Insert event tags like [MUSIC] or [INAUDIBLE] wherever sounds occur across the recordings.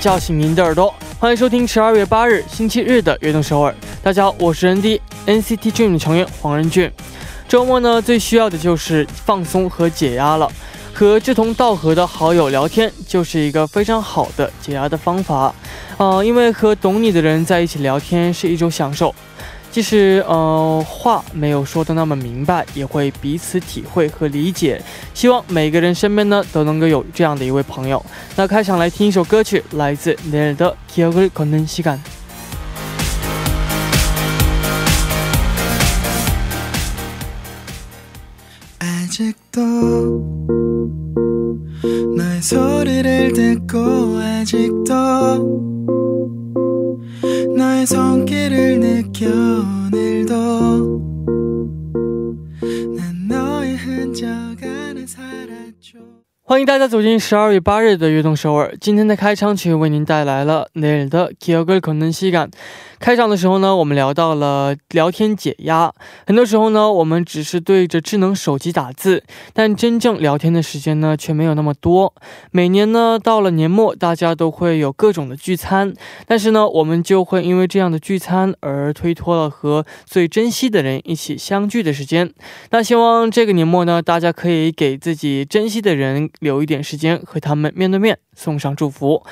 叫醒您的耳朵，欢迎收听十二月八日星期日的《悦动首尔》。大家好，我是 ND NCT Dream 成员黄仁俊。周末呢，最需要的就是放松和解压了。和志同道合的好友聊天，就是一个非常好的解压的方法。啊，因为和懂你的人在一起聊天是一种享受。即使呃话没有说的那么明白，也会彼此体会和理解。希望每个人身边呢都能够有这样的一位朋友。那开场来听一首歌曲，来自 Neil 的《기억을걷는시간》。 나의 손길을 느껴 오늘도. 欢迎大家走进十二月八日的悦动首尔。今天的开场曲为您带来了 Neil 的《기억을걷는시간》。开场的时候呢，我们聊到了聊天解压。很多时候呢，我们只是对着智能手机打字，但真正聊天的时间呢，却没有那么多。每年呢，到了年末，大家都会有各种的聚餐，但是呢，我们就会因为这样的聚餐而推脱了和最珍惜的人一起相聚的时间。那希望这个年末呢，大家可以给自己珍惜的人 留一点时间，和他们面对面送上祝福。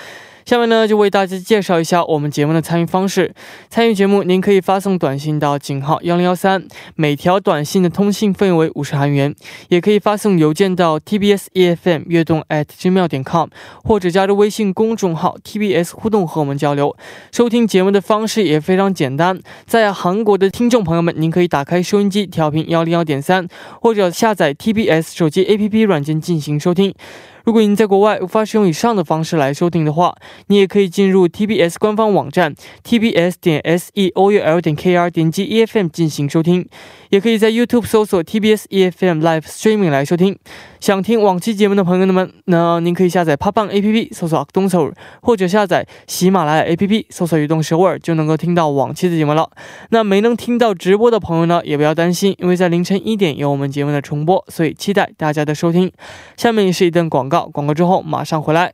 下面呢，就为大家介绍一下我们节目的参与方式。参与节目，您可以发送短信到井号幺零幺三，每条短信的通信费用为五十韩元；也可以发送邮件到 tbs efm 悦动 at gmail 点 com，或者加入微信公众号 tbs 互动和我们交流。收听节目的方式也非常简单，在韩国的听众朋友们，您可以打开收音机调频幺零幺点三，或者下载 tbs 手机 app 软件进行收听。如果您在国外无法使用以上的方式来收听的话，你也可以进入 TBS 官方网站 tbs 点 seoul 点 kr 点击 EFM 进行收听，也可以在 YouTube 搜索 TBS EFM Live Streaming 来收听。想听往期节目的朋友们，那您可以下载 pop app 搜索东首尔，或者下载喜马拉雅 APP 搜索移动首尔，就能够听到往期的节目了。那没能听到直播的朋友呢，也不要担心，因为在凌晨一点有我们节目的重播，所以期待大家的收听。下面是一段广告。广告之后马上回来。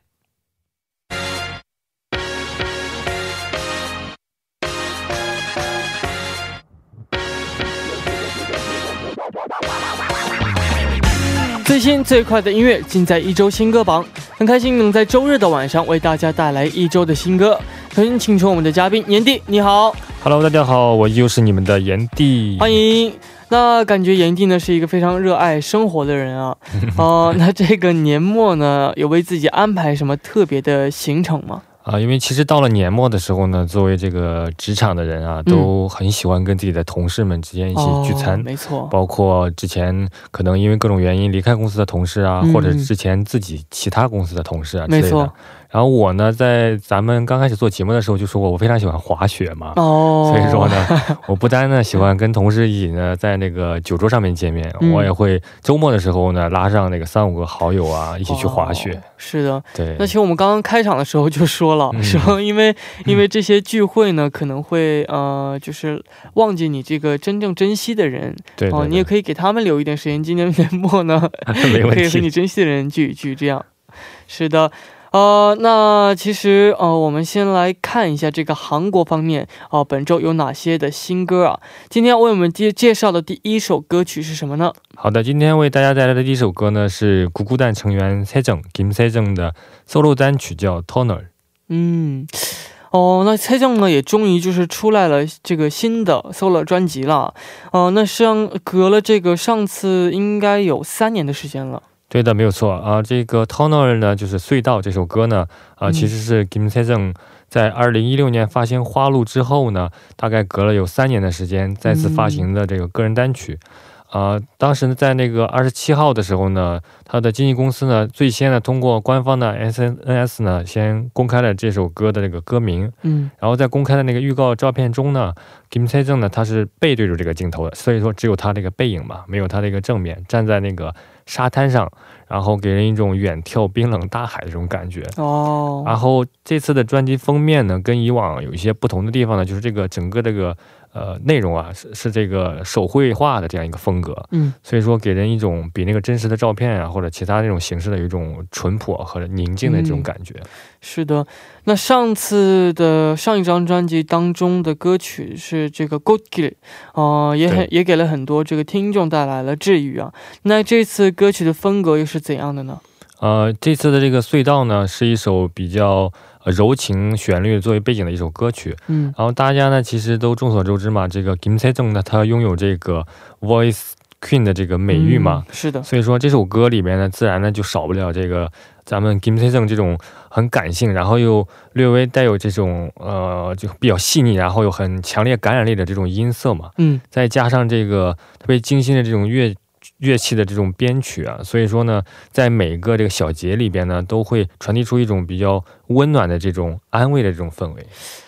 最新最快的音乐尽在一周新歌榜，很开心能在周日的晚上为大家带来一周的新歌。首先请出我们的嘉宾炎帝，你好，Hello，大家好，我又是你们的炎帝，欢迎。那感觉炎帝呢是一个非常热爱生活的人啊，哦，[LAUGHS] 那这个年末呢有为自己安排什么特别的行程吗？啊，因为其实到了年末的时候呢，作为这个职场的人啊，都很喜欢跟自己的同事们之间一起聚餐，没错，包括之前可能因为各种原因离开公司的同事啊，或者之前自己其他公司的同事啊之类的。然后我呢，在咱们刚开始做节目的时候就说过，我非常喜欢滑雪嘛，哦，所以说呢，[LAUGHS] 我不单呢喜欢跟同事一起呢在那个酒桌上面见面，我也会周末的时候呢拉上那个三五个好友啊一起去滑雪。是的，对。那其实我们刚刚开场的时候就说了，说因为因为这些聚会呢可能会呃就是忘记你这个真正珍惜的人，对，哦，你也可以给他们留一点时间，今年年 [LAUGHS] 末呢 [LAUGHS] 可以和你珍惜的人聚一聚，这样。是的。呃，那其实呃，我们先来看一下这个韩国方面，呃，本周有哪些的新歌啊？今天为我们介介绍的第一首歌曲是什么呢？好的，今天为大家带来的第一首歌呢，是咕咕蛋成员蔡正，Kim 蔡正的 solo 单曲叫 Toner。嗯。哦，那蔡正呢，也终于就是出来了这个新的 solo 专辑了。哦，那像隔了这个上次应该有三年的时间了。对的，没有错啊。这个《Tunnel》呢，就是隧道这首歌呢，啊，其实是 Kim Se Jung 在二零一六年发行《花路》之后呢，大概隔了有三年的时间，再次发行的这个个人单曲。啊，当时呢，在那个二十七号的时候呢，他的经纪公司呢，最先呢，通过官方的 SNS 呢，先公开了这首歌的这个歌名。嗯，然后在公开的那个预告照片中呢，Kim Se Jung 呢，他是背对着这个镜头的，所以说只有他这个背影嘛，没有他的一个正面，站在那个。沙滩上，然后给人一种远眺冰冷大海的这种感觉哦。然后这次的专辑封面呢，跟以往有一些不同的地方呢，就是这个整个这个呃内容啊是是这个手绘画的这样一个风格，嗯，所以说给人一种比那个真实的照片啊或者其他那种形式的有一种淳朴和宁静的这种感觉。是的，那上次的上一张专辑当中的歌曲是这个《Good g i l 呃，也很也给了很多这个听众带来了治愈啊。那这次歌曲的风格又是怎样的呢？呃，这次的这个隧道呢，是一首比较柔情旋律作为背景的一首歌曲。嗯，然后大家呢，其实都众所周知嘛，这个 Kim Se Jung 呢，他拥有这个 Voice Queen 的这个美誉嘛。是的。所以说这首歌里面呢，自然呢就少不了这个咱们 Kim Se Jung 这种很感性，然后又略微带有这种呃就比较细腻，然后有很强烈感染力的这种音色嘛。嗯。再加上这个特别精心的这种乐。乐器的这种编曲啊，所以说呢，在每个这个小节里边呢，都会传递出一种比较温暖的这种安慰的这种氛围。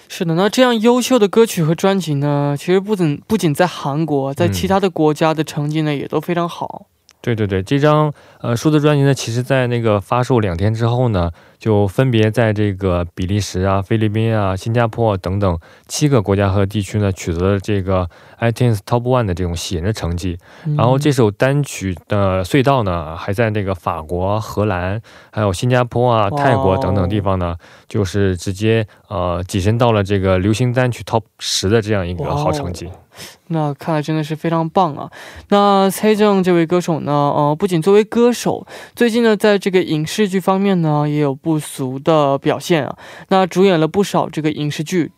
是的，那这样优秀的歌曲和专辑呢，其实不仅不仅在韩国，在其他的国家的成绩呢也都非常好。对对对，这张呃数字专辑呢，其实在那个发售两天之后呢，就分别在这个比利时啊、菲律宾啊、新加坡等等七个国家和地区呢，取得了这个 iTunes Top One 的这种喜人的成绩。然后这首单曲的隧道呢，还在那个法国、荷兰、还有新加坡啊、泰国等等地方呢，就是直接呃跻身到了这个流行单曲 Top 十的这样一个好成绩。那看来真的是非常棒啊！那蔡正这位歌手呢，呃，不仅作为歌手，最近呢，在这个影视剧方面呢，也有不俗的表现啊。那主演了不少这个影视剧。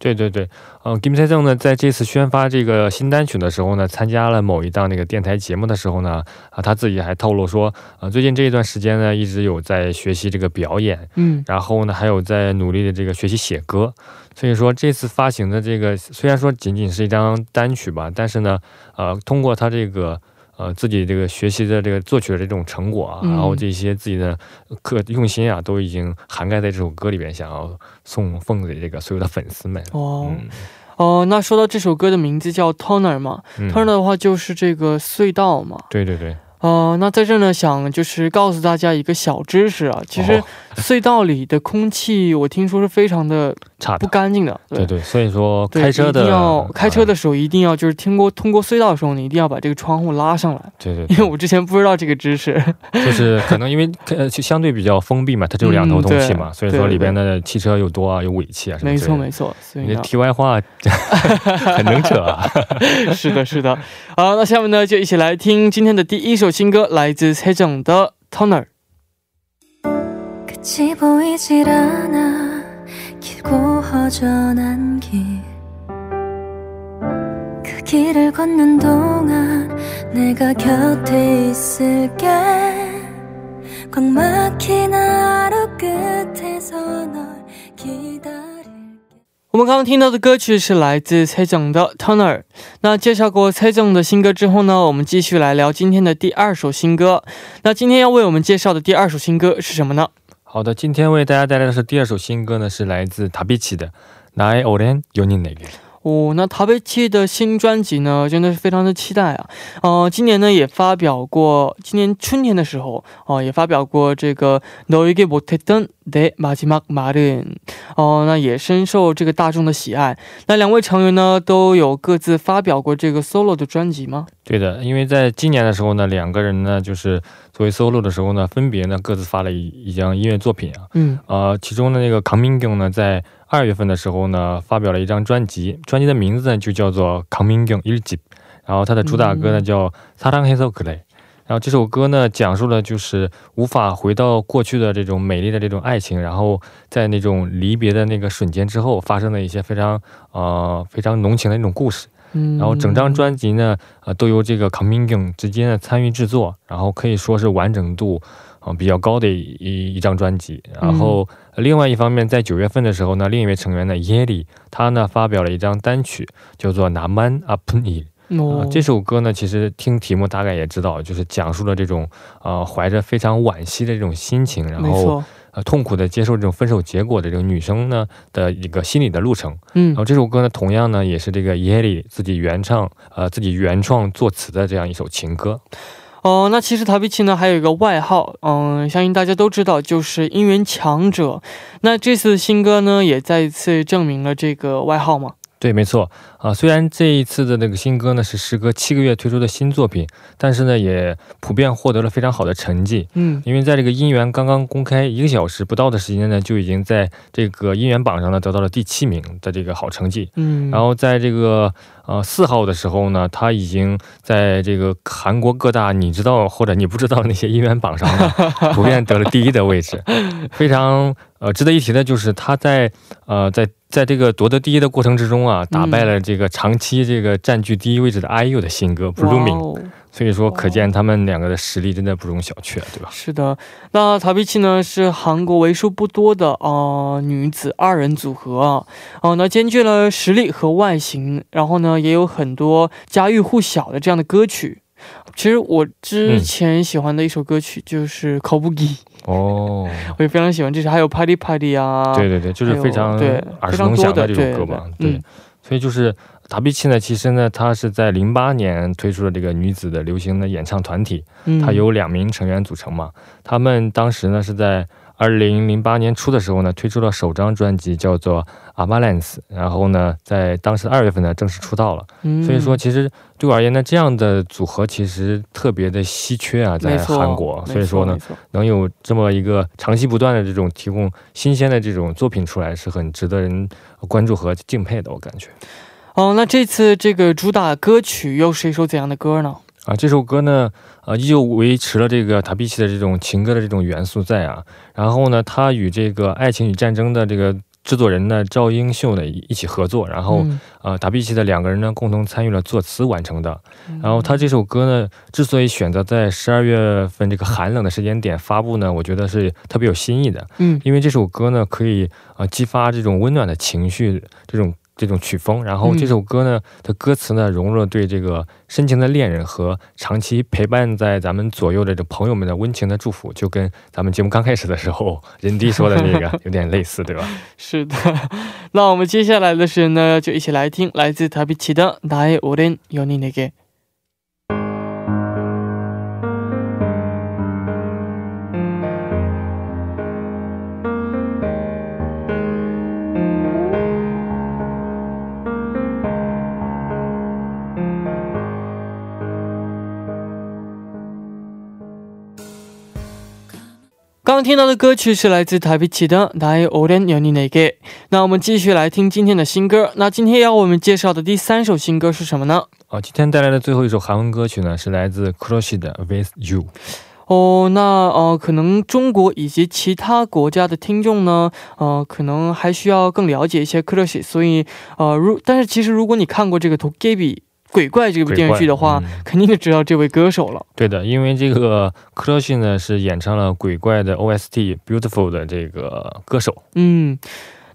对对对，嗯，Kim Se Jung 呢，在这次宣发这个新单曲的时候呢，参加了某一档那个电台节目的时候呢，啊，他自己还透露说，呃，最近这一段时间呢，一直有在学习这个表演，嗯，然后呢，还有在努力的这个学习写歌，所以说这次发行的这个虽然说仅仅是一张单曲吧，但是呢，呃，通过他这个。呃，自己这个学习的这个作曲的这种成果啊，然后这些自己的课用心啊，都已经涵盖在这首歌里边，想要送奉给这个所有的粉丝们。哦，哦，那说到这首歌的名字叫 Tunnel 嘛，Tunnel 的话就是这个隧道嘛。对对对。哦，那在这呢，想就是告诉大家一个小知识啊，其实隧道里的空气，我听说是非常的差、不干净的。对对，所以说开车的一定要开车的时候一定要就是通过通过隧道的时候，你一定要把这个窗户拉上来。对对，因为我之前不知道这个知识，就是可能因为呃相对比较封闭嘛，它只有两头通气嘛，所以说里边的汽车又多啊，有尾气啊什么。没错没错，所以题外话 [LAUGHS] 很能扯啊。[LAUGHS] 是的，是的。好，那下面呢就一起来听今天的第一首新歌，来自崔정 的《Tunnel》。我们刚刚听到的歌曲是来自蔡总的《Tunnel》。那介绍过蔡总的新歌之后呢，我们继续来聊今天的第二首新歌。那今天要为我们介绍的第二首新歌是什么呢？好的，今天为大家带来的是第二首新歌呢，是来自塔比奇的《나의오랜연인에게》。 哦，那塔贝奇的新专辑呢，真的是非常的期待啊！呃，今年呢也发表过，今年春天的时候，哦，也发表过这个《너에게못했던내마지막말은》，哦，那也深受这个大众的喜爱。那两位成员呢，都有各自发表过这个 solo 的专辑吗？对的，因为在今年的时候呢，两个人呢，就是作为 solo 的时候呢，分别呢各自发了一一张音乐作品啊。嗯。呃，其中的那个 Coming g n 呢，在 二月份的时候呢，发表了一张专辑，专辑的名字呢就叫做《Coming Young Il j i 然后它的主打歌呢叫《사랑해서그래》，然后这首歌呢讲述了就是无法回到过去的这种美丽的这种爱情，然后在那种离别的那个瞬间之后发生的一些非常呃非常浓情的那种故事。嗯，然后整张专辑呢呃都由这个 Coming Young 直接呢参与制作，然后可以说是完整度。 哦比较高的一一张专辑。然后另外一方面，在九月份的时候呢，另一位成员呢耶里，他呢发表了一张单曲，叫做《南蛮阿喷伊》。哦、这首歌呢，其实听题目大概也知道，就是讲述了这种呃怀着非常惋惜的这种心情，然后呃痛苦的接受这种分手结果的这个女生呢的一个心理的路程。嗯，然后这首歌呢，同样呢也是这个耶里自己原唱，呃自己原创作词的这样一首情歌。哦，那其实塔比奇呢还有一个外号，嗯，相信大家都知道，就是姻缘强者。那这次新歌呢，也再一次证明了这个外号吗？对，没错啊。虽然这一次的那个新歌呢是时隔七个月推出的新作品，但是呢也普遍获得了非常好的成绩。嗯，因为在这个音源刚刚公开一个小时不到的时间呢，就已经在这个音源榜上呢得到了第七名的这个好成绩。嗯，然后在这个呃四号的时候呢，他已经在这个韩国各大你知道或者你不知道那些音源榜上呢，普遍得了第一的位置。[LAUGHS] 非常呃值得一提的就是他在呃在。在这个夺得第一的过程之中啊，打败了这个长期这个占据第一位置的 IU 的新歌《Blooming》，所以说可见他们两个的实力真的不容小觑，对吧？是的，那塔比奇呢是韩国为数不多的啊女子二人组合啊，哦，那兼具了实力和外形，然后呢也有很多家喻户晓的这样的歌曲。其实我之前喜欢的一首歌曲就是《口不给》。哦，[LAUGHS] 我也非常喜欢这首，还有 Party Party 啊，对对对，就是非常耳熟能详的这首歌嘛，对，所以就是达比奇呢，其实呢，他是在零八年推出了这个女子的流行的演唱团体，它由两名成员组成嘛，他们当时呢是在。二零零八年初的时候呢，推出了首张专辑，叫做《Amalance》，然后呢，在当时二月份呢正式出道了。所以说，其实对我而言呢，这样的组合其实特别的稀缺啊，在韩国。所以说呢，能有这么一个长期不断的这种提供新鲜的这种作品出来，是很值得人关注和敬佩的。我感觉。哦，那这次这个主打歌曲又是一首怎样的歌呢？啊，这首歌呢，呃，依旧维持了这个塔比奇的这种情歌的这种元素在啊。然后呢，他与这个《爱情与战争》的这个制作人呢赵英秀呢一起合作，然后呃，塔比奇的两个人呢共同参与了作词完成的。然后他这首歌呢，之所以选择在十二月份这个寒冷的时间点发布呢，我觉得是特别有新意的。嗯，因为这首歌呢可以呃激发这种温暖的情绪，这种。这种曲风，然后这首歌呢的歌词呢融入了对这个深情的恋人和长期陪伴在咱们左右的这朋友们的温情的祝福，就跟咱们节目刚开始的时候人迪说的那个[LAUGHS] 有点类似，对吧？是的，[LAUGHS] 那我们接下来的时间呢，就一起来听来自塔比奇的《나의오랜연인에게》。 刚听到的歌曲是来自台北奇的《나의오랜연인에게》。那我们继续来听今天的新歌。那今天要我们介绍的第三首新歌是什么呢？哦，今天带来的最后一首韩文歌曲呢，是来自 c r o s h 的《With You》。哦，那呃，可能中国以及其他国家的听众呢，呃，可能还需要更了解一些 c r o s h 所以呃，如但是其实如果你看过这个《To Give》。 鬼怪这部电视剧的话，肯定就知道这位歌手了。对的，因为这个克洛西呢是演唱了鬼怪的 OST Beautiful 的这个歌手。嗯，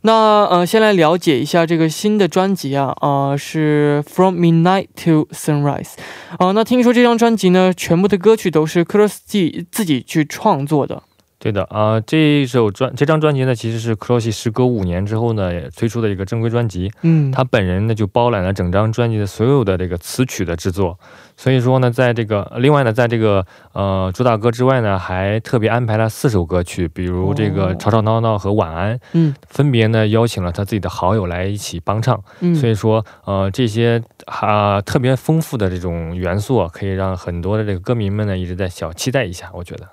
那呃，先来了解一下这个新的专辑啊，呃，是 From Midnight to Sunrise。啊，那听说这张专辑呢，全部的歌曲都是克洛西自己去创作的。对的啊，这首专这张专辑呢，其实是 c l o s y 时隔五年之后呢推出的一个正规专辑。嗯，他本人呢就包揽了整张专辑的所有的这个词曲的制作。所以说呢，在这个另外呢，在这个呃主打歌之外呢，还特别安排了四首歌曲，比如这个吵吵闹闹和晚安。嗯，分别呢邀请了他自己的好友来一起帮唱。嗯，所以说呃这些啊特别丰富的这种元素啊，可以让很多的这个歌迷们呢一直在小期待一下。我觉得。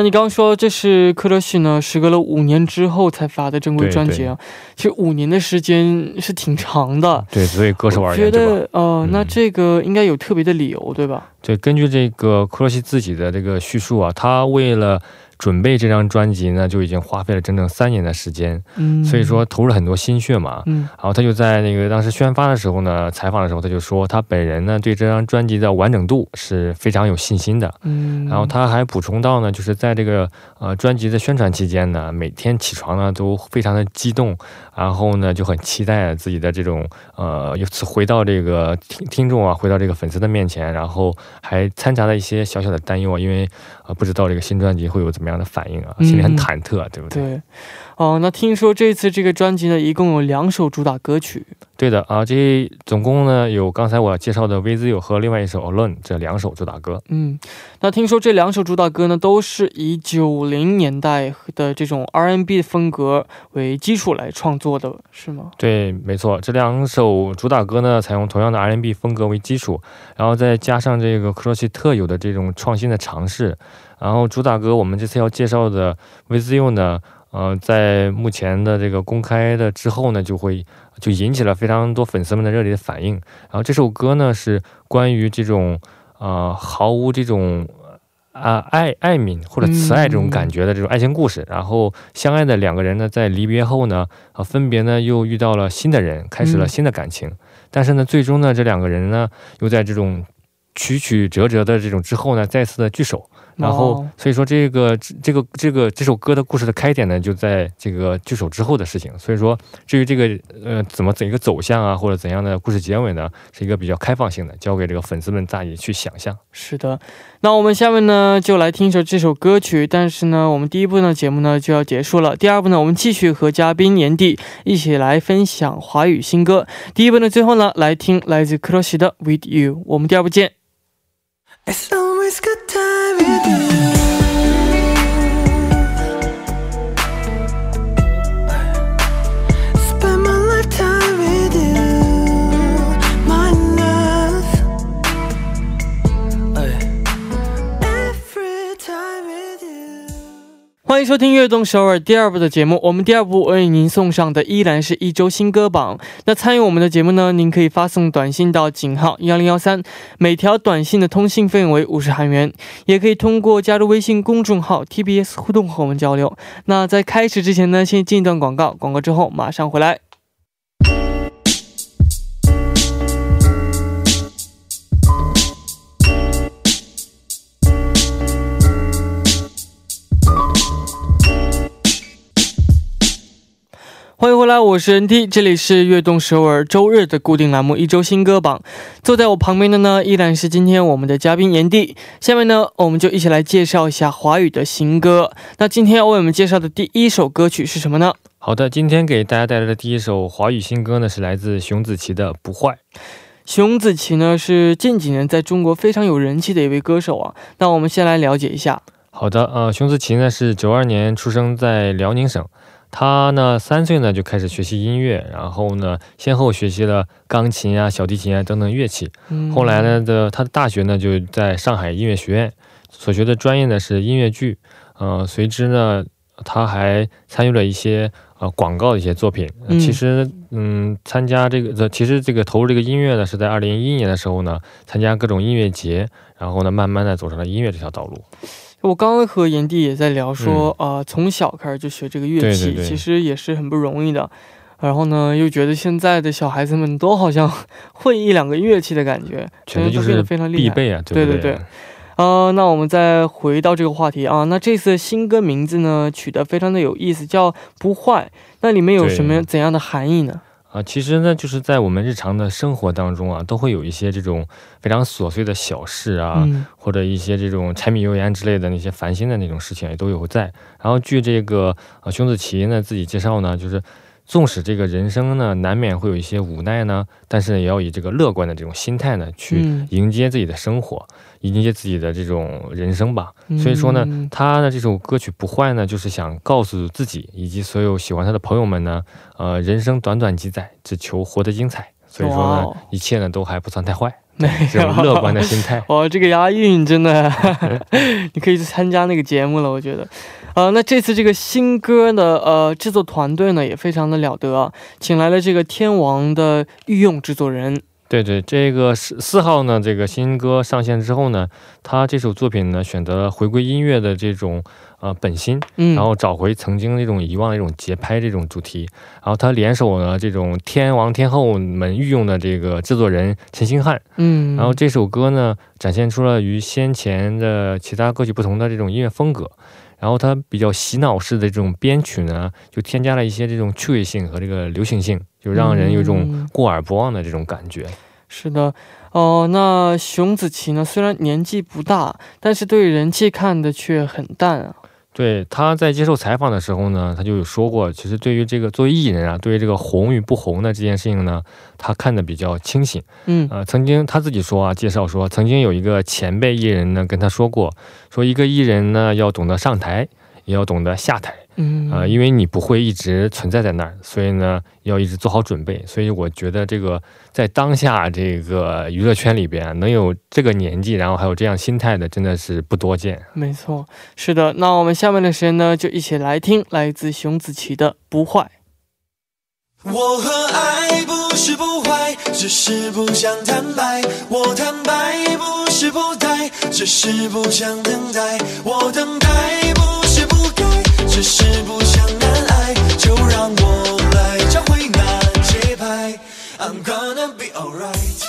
那你刚刚说这是科特西呢，时隔了五年之后才发的正规专辑啊，其实五年的时间是挺长的。对，所以歌手而言，觉得呃，那这个应该有特别的理由，对吧？对，根据这个科特西自己的这个叙述啊，他为了。准备这张专辑呢，就已经花费了整整三年的时间，嗯，所以说投入了很多心血嘛，嗯，然后他就在那个当时宣发的时候呢，采访的时候他就说，他本人呢对这张专辑的完整度是非常有信心的，嗯，然后他还补充到呢，就是在这个呃专辑的宣传期间呢，每天起床呢都非常的激动，然后呢就很期待自己的这种呃又次回到这个听听众啊，回到这个粉丝的面前，然后还掺杂了一些小小的担忧啊，因为啊不知道这个新专辑会有怎么样。么样的反应啊，心里很忐忑，对不对？对。哦，那听说这次这个专辑呢，一共有两首主打歌曲。对的啊，这总共呢有刚才我介绍的《You》和另外一首《Alone》这两首主打歌。嗯，那听说这两首主打歌呢，都是以九零年代的这种 R&B 风格为基础来创作的，是吗？对，没错，这两首主打歌呢，采用同样的 R&B 风格为基础，然后再加上这个克罗西特有的这种创新的尝试。然后主打歌我们这次要介绍的《With You》呢。呃，在目前的这个公开的之后呢，就会就引起了非常多粉丝们的热烈的反应。然后这首歌呢是关于这种呃毫无这种啊爱爱悯或者慈爱这种感觉的这种爱情故事。然后相爱的两个人呢，在离别后呢，啊分别呢又遇到了新的人，开始了新的感情。但是呢，最终呢，这两个人呢又在这种曲曲折折的这种之后呢，再次的聚首。然后，所以说这个这个这个这首歌的故事的开点呢，就在这个这首之后的事情。所以说，至于这个呃怎么怎一个走向啊，或者怎样的故事结尾呢，是一个比较开放性的，交给这个粉丝们大己去想象。是的，那我们下面呢就来听一首这首歌曲。但是呢，我们第一部呢节目呢就要结束了。第二部呢，我们继续和嘉宾年底一起来分享华语新歌。第一部呢，最后呢来听来自克罗西的《With You》。我们第二部见。with you. 欢迎收听《悦动首尔》第二部的节目。我们第二部为您送上的依然是一周新歌榜。那参与我们的节目呢？您可以发送短信到井号幺零幺三，每条短信的通信费用为五十韩元。也可以通过加入微信公众号 TBS 互动和我们交流。那在开始之前呢，先进一段广告，广告之后马上回来。欢迎回来，我是 NT，这里是悦动首尔周日的固定栏目一周新歌榜。坐在我旁边的呢，依然是今天我们的嘉宾炎帝。下面呢，我们就一起来介绍一下华语的新歌。那今天要为我们介绍的第一首歌曲是什么呢？好的，今天给大家带来的第一首华语新歌呢，是来自熊梓淇的《不坏》。熊梓淇呢，是近几年在中国非常有人气的一位歌手啊。那我们先来了解一下。好的，呃，熊梓淇呢是九二年出生在辽宁省。他呢，三岁呢就开始学习音乐，然后呢，先后学习了钢琴啊、小提琴啊等等乐器。后来呢的，他的大学呢就在上海音乐学院，所学的专业呢是音乐剧。呃，随之呢，他还参与了一些呃广告的一些作品。其实，嗯，参加这个，其实这个投入这个音乐呢，是在二零一一年的时候呢，参加各种音乐节，然后呢，慢慢的走上了音乐这条道路。我刚刚和炎帝也在聊说，呃，从小开始就学这个乐器，其实也是很不容易的。然后呢，又觉得现在的小孩子们都好像会一两个乐器的感觉，全都就是非常必备啊，对对对。呃，那我们再回到这个话题啊，那这次新歌名字呢取得非常的有意思，叫不坏，那里面有什么怎样的含义呢？啊，其实呢，就是在我们日常的生活当中啊，都会有一些这种非常琐碎的小事啊，或者一些这种柴米油盐之类的那些烦心的那种事情也都有在。然后据这个呃熊梓淇呢自己介绍呢，就是纵使这个人生呢难免会有一些无奈呢，但是也要以这个乐观的这种心态呢去迎接自己的生活。迎接自己的这种人生吧，所以说呢，他的这首歌曲不坏呢，就是想告诉自己以及所有喜欢他的朋友们呢，呃，人生短短几载，只求活得精彩。所以说呢，一切呢都还不算太坏，[LAUGHS] 这种 [LAUGHS] 乐观的心态。[LAUGHS] 哇，这个押韵真的，你可以去参加那个节目了，我觉得。呃，那这次这个新歌的呃制作团队呢也非常的了得，请来了这个天王的御用制作人。对对，这个四四号呢，这个新歌上线之后呢，他这首作品呢选择了回归音乐的这种呃本心，嗯，然后找回曾经那种遗忘的这种节拍这种主题，然后他联手呢这种天王天后们御用的这个制作人陈星汉，嗯，然后这首歌呢展现出了与先前的其他歌曲不同的这种音乐风格。然后它比较洗脑式的这种编曲呢，就添加了一些这种趣味性和这个流行性，就让人有一种过耳不忘的这种感觉。是的，哦，那熊梓淇呢，虽然年纪不大，但是对人气看的却很淡啊。对，他在接受采访的时候呢，他就有说过，其实对于这个作为艺人啊，对于这个红与不红的这件事情呢，他看的比较清醒。嗯呃，曾经他自己说啊，介绍说，曾经有一个前辈艺人呢跟他说过，说一个艺人呢要懂得上台，也要懂得下台。嗯啊，因为你不会一直存在在那儿，所以呢，要一直做好准备。所以我觉得这个在当下这个娱乐圈里边，能有这个年纪，然后还有这样心态的，真的是不多见。没错，是的。那我们下面的时间呢，就一起来听来自熊梓淇的《不坏》。我和爱不是不坏，只是不想坦白。我坦白不是不待，只是不想等待。我等待只是不想难挨。就让我来找回那节拍。I'm gonna be alright。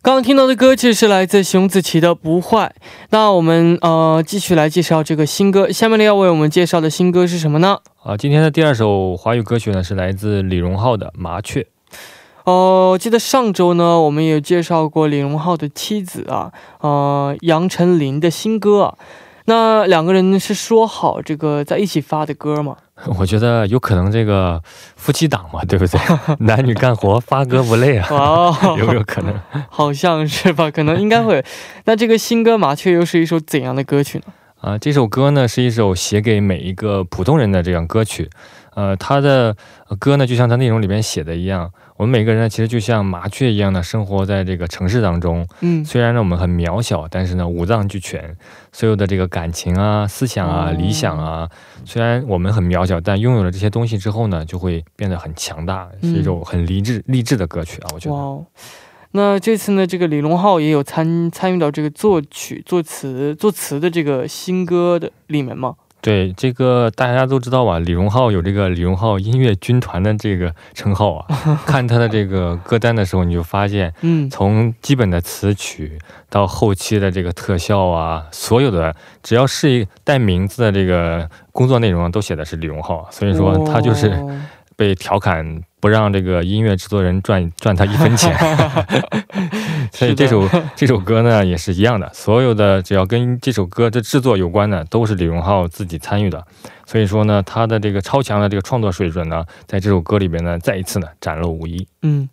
刚刚听到的歌曲是来自熊梓淇的《不坏》。那我们呃继续来介绍这个新歌。下面呢要为我们介绍的新歌是什么呢？啊，今天的第二首华语歌曲呢，是来自李荣浩的《麻雀》。哦，记得上周呢，我们也有介绍过李荣浩的妻子啊，呃，杨丞琳的新歌啊。那两个人是说好这个在一起发的歌吗？[LAUGHS] 我觉得有可能这个夫妻档嘛，对不对？[LAUGHS] 男女干活发歌不累啊，哦，[LAUGHS] 有没有可能？好像是吧，可能应该会。那这个新歌《麻雀》又是一首怎样的歌曲呢？啊，这首歌呢是一首写给每一个普通人的这样歌曲，呃，他的呃歌呢就像他内容里边写的一样，我们每个人呢其实就像麻雀一样的生活在这个城市当中，嗯。虽然呢我们很渺小，但是呢五脏俱全，所有的这个感情啊、思想啊、哦。理想啊，虽然我们很渺小，但拥有了这些东西之后呢，就会变得很强大，是一首很励志励志的歌曲啊，我觉得。哇哦，那这次呢，这个李荣浩也有参参与到这个作曲、作词、作词的这个新歌的里面吗？对这个大家都知道吧，李荣浩有这个李荣浩音乐军团的这个称号啊。[LAUGHS] 看他的这个歌单的时候，你就发现，嗯，从基本的词曲到后期的这个特效啊，所有的只要是一带名字的这个工作内容啊都写的是李荣浩，所以说他就是哦被调侃不让这个音乐制作人赚赚他一分钱。[LAUGHS] 所以这首这首歌呢也是一样的，所有的只要跟这首歌的制作有关的，都是李荣浩自己参与的。所以说呢，他的这个超强的这个创作水准呢，在这首歌里边呢，再一次呢展露无遗。嗯，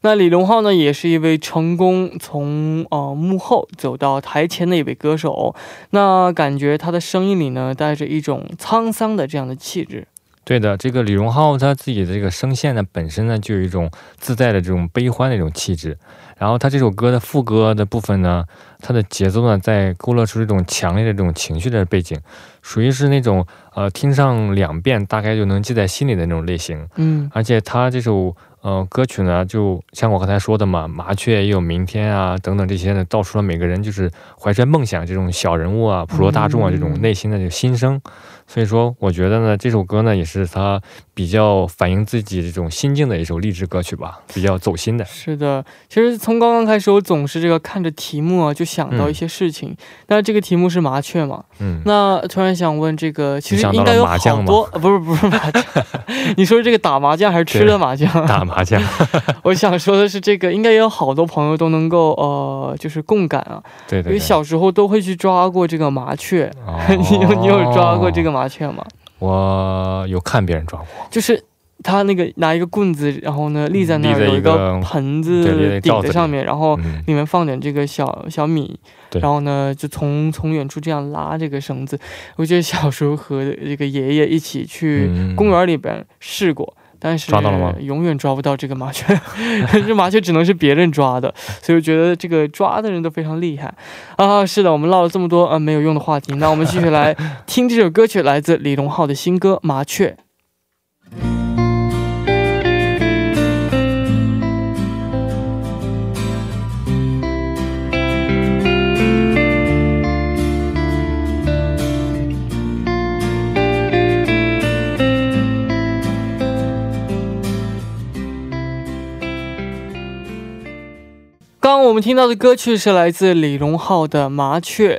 那李荣浩呢，也是一位成功从呃幕后走到台前的一位歌手。那感觉他的声音里呢，带着一种沧桑的这样的气质。对的，这个李荣浩他自己的这个声线呢，本身呢就有一种自带的这种悲欢的一种气质。然后他这首歌的副歌的部分呢，它的节奏呢，在勾勒出这种强烈的这种情绪的背景，属于是那种呃听上两遍大概就能记在心里的那种类型。嗯而且他这首呃歌曲呢，就像我刚才说的嘛，麻雀也有明天啊等等这些呢，道出了每个人就是怀揣梦想这种小人物啊、普罗大众啊嗯这种内心的这个心声。所以说，我觉得呢，这首歌呢也是他比较反映自己这种心境的一首励志歌曲吧，比较走心的。是的，其实从刚刚开始，我总是这个看着题目啊，就想到一些事情。那这个题目是麻雀嘛？嗯，那突然想问，这个其实应该有好多，呃不是不是麻将，[LAUGHS] 你说这个打麻将还是吃的麻将？打麻将，[LAUGHS] 我想说的是，这个应该也有好多朋友都能够呃，就是共感啊，对对对。因为小时候都会去抓过这个麻雀。哦 [LAUGHS] 你有你有抓过这个？麻雀吗？我有看别人抓过。就是他那个拿一个棍子，然后呢立在那儿，有一个个盆子顶在上面，然后嗯，里面放点这个小小米，然后呢就从从远处这样拉这个绳子。我记得小时候和这个爷爷一起去嗯公园里边试过。但是抓到了吗永远抓不到这个麻雀，[LAUGHS] 这麻雀只能是别人抓的，所以我觉得这个抓的人都非常厉害啊。是的，我们唠了这么多呃没有用的话题，那我们继续来听这首歌曲，来自李荣浩的新歌《麻雀》。我们听到的歌曲是来自李荣浩的《麻雀》，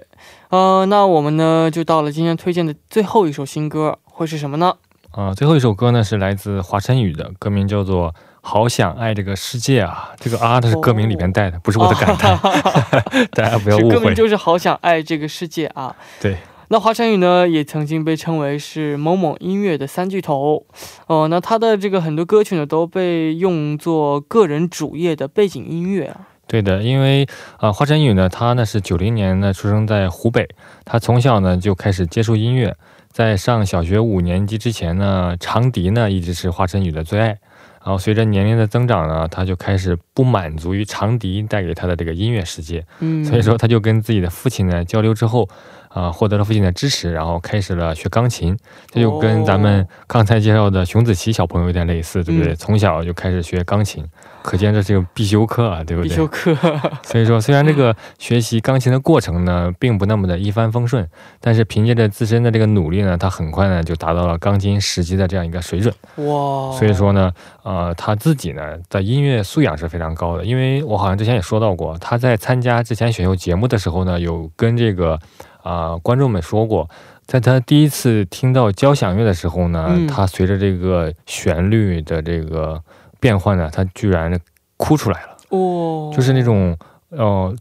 呃，那我们呢就到了今天推荐的最后一首新歌，会是什么呢？啊、最后一首歌呢是来自华晨宇的，歌名叫做《好想爱这个世界啊！这个啊，它是歌名里面带的，不是我的感叹，[LAUGHS] 大家不要误会。歌名就是好想爱这个世界啊。对。那华晨宇呢，也曾经被称为是某某音乐的三巨头。哦，那他的这个很多歌曲呢，都被用作个人主页的背景音乐啊。对的，因为啊，华晨宇呢，他呢是九零年呢出生在湖北，他从小呢就开始接触音乐，在上小学五年级之前呢，长笛呢一直是华晨宇的最爱。然后随着年龄的增长呢，他就开始不满足于长笛带给他的这个音乐世界，嗯，所以说他就跟自己的父亲呢交流之后，啊，获得了父亲的支持，然后开始了学钢琴。这就跟咱们刚才介绍的熊子淇小朋友有点类似，对不对？从小就开始学钢琴。可见这是个必修课啊，对不对？必修课。所以说，虽然这个学习钢琴的过程呢，并不那么的一帆风顺，但是凭借着自身的这个努力呢，他很快呢就达到了钢琴十级的这样一个水准。哇！所以说呢，呃，他自己呢的音乐素养是非常高的，因为我好像之前也说到过，他在参加之前选秀节目的时候呢，有跟这个啊观众们说过，在他第一次听到交响乐的时候呢，他随着这个旋律的这个。变换呢，他居然哭出来了，哦，就是那种呃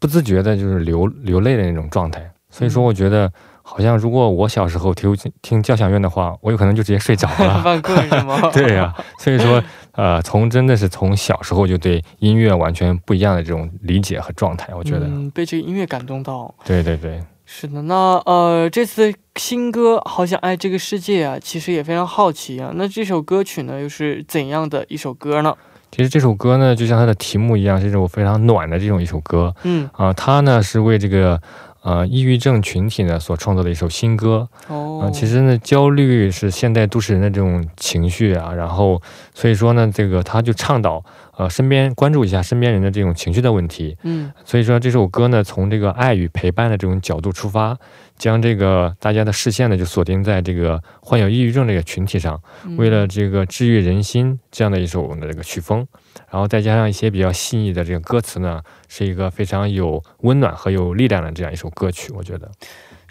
不自觉的，就是流流泪的那种状态。所以说，我觉得好像如果我小时候听听交响乐的话，我有可能就直接睡着了。[LAUGHS] 犯困是吗？[LAUGHS] 对呀。所以说，呃，从真的是从小时候就对音乐完全不一样的这种理解和状态，我觉得被这个音乐感动到。对对对。是的，那呃，这次新歌《好想爱这个世界》啊，其实也非常好奇啊。那这首歌曲呢，又是怎样的一首歌呢？其实这首歌呢，就像它的题目一样，是一首非常暖的这种一首歌。嗯啊，它呢是为这个呃抑郁症群体呢所创作的一首新歌。哦，其实呢，焦虑是现代都市人的这种情绪啊，然后所以说呢，这个他就倡导。呃，身边关注一下身边人的这种情绪的问题，嗯，所以说这首歌呢，从这个爱与陪伴的这种角度出发，将这个大家的视线呢就锁定在这个患有抑郁症这个群体上，为了这个治愈人心这样的一首的这个曲风，然后再加上一些比较细腻的这个歌词呢，是一个非常有温暖和有力量的这样一首歌曲，我觉得。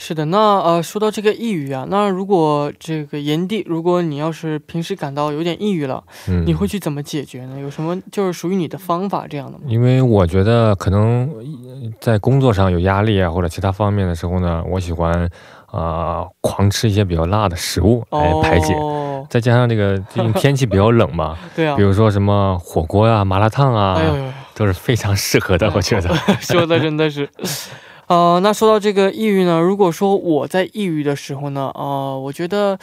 是的，那呃，说到这个抑郁啊，那如果这个炎帝，如果你要是平时感到有点抑郁了，嗯，你会去怎么解决呢？有什么就是属于你的方法这样的吗？因为我觉得可能在工作上有压力啊，或者其他方面的时候呢，我喜欢啊狂吃一些比较辣的食物来排解，再加上这个最近 [LAUGHS] 天气比较冷嘛，对啊，比如说什么火锅呀、麻辣烫啊，都是非常适合的，我觉得 [LAUGHS] 说的真的是。呃，那说到这个抑郁呢，如果说我在抑郁的时候呢，呃，我觉得。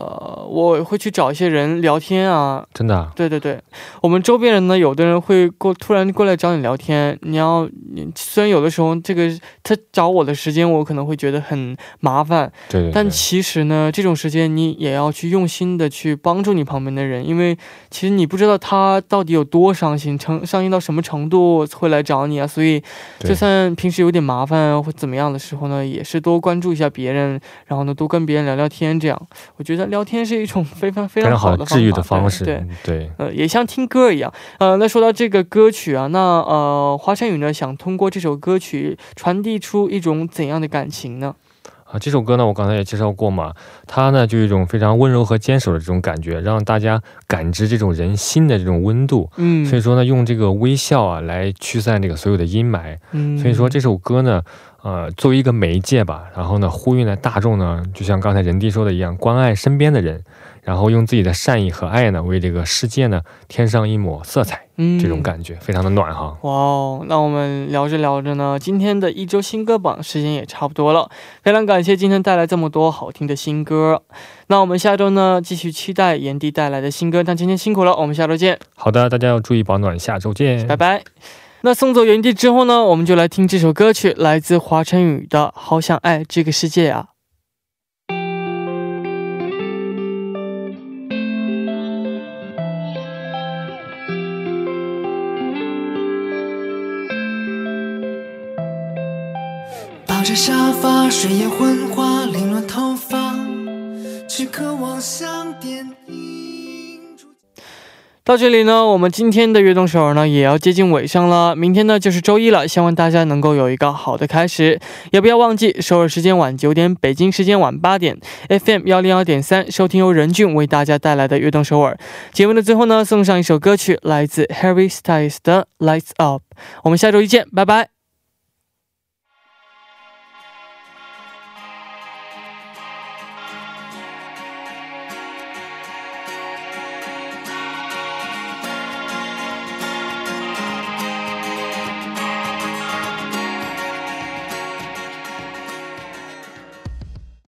呃，我会去找一些人聊天啊，真的，对对对，我们周边人呢，有的人会过突然过来找你聊天，你要，虽然有的时候这个他找我的时间，我可能会觉得很麻烦，对，但其实呢，这种时间你也要去用心的去帮助你旁边的人，因为其实你不知道他到底有多伤心，成伤心到什么程度会来找你啊，所以就算平时有点麻烦或怎么样的时候呢，也是多关注一下别人，然后呢，多跟别人聊聊天，这样。我觉得。聊天是一种非常非常好的治愈的方式，对对，呃，也像听歌一样，呃，那说到这个歌曲啊，那呃，华晨宇呢想通过这首歌曲传递出一种怎样的感情呢？啊，这首歌呢，我刚才也介绍过嘛，它呢就有一种非常温柔和坚守的这种感觉，让大家感知这种人心的这种温度。嗯，所以说呢，用这个微笑啊来驱散这个所有的阴霾。嗯，所以说这首歌呢。呃，作为一个媒介吧，然后呢，呼吁呢大众呢，就像刚才任弟说的一样，关爱身边的人，然后用自己的善意和爱呢，为这个世界呢添上一抹色彩。嗯，这种感觉非常的暖哈。哇哦，那我们聊着聊着呢，今天的一周新歌榜时间也差不多了，非常感谢今天带来这么多好听的新歌。那我们下周呢，继续期待炎帝带来的新歌。但今天辛苦了，我们下周见。好的，大家要注意保暖，下周见，拜拜。那送走原地之后呢，我们就来听这首歌曲，来自华晨宇的《好想爱这个世界》啊。抱着沙发，睡眼昏花，凌乱头发，只渴望像电影。到这里呢，我们今天的悦动首尔呢也要接近尾声了。明天呢就是周一了，希望大家能够有一个好的开始，也不要忘记首尔时间晚九点，北京时间晚八点，FM 幺零幺点三收听由任俊为大家带来的悦动首尔节目的最后呢，送上一首歌曲，来自 Harry Styles 的 Lights Up。我们下周一见，拜拜。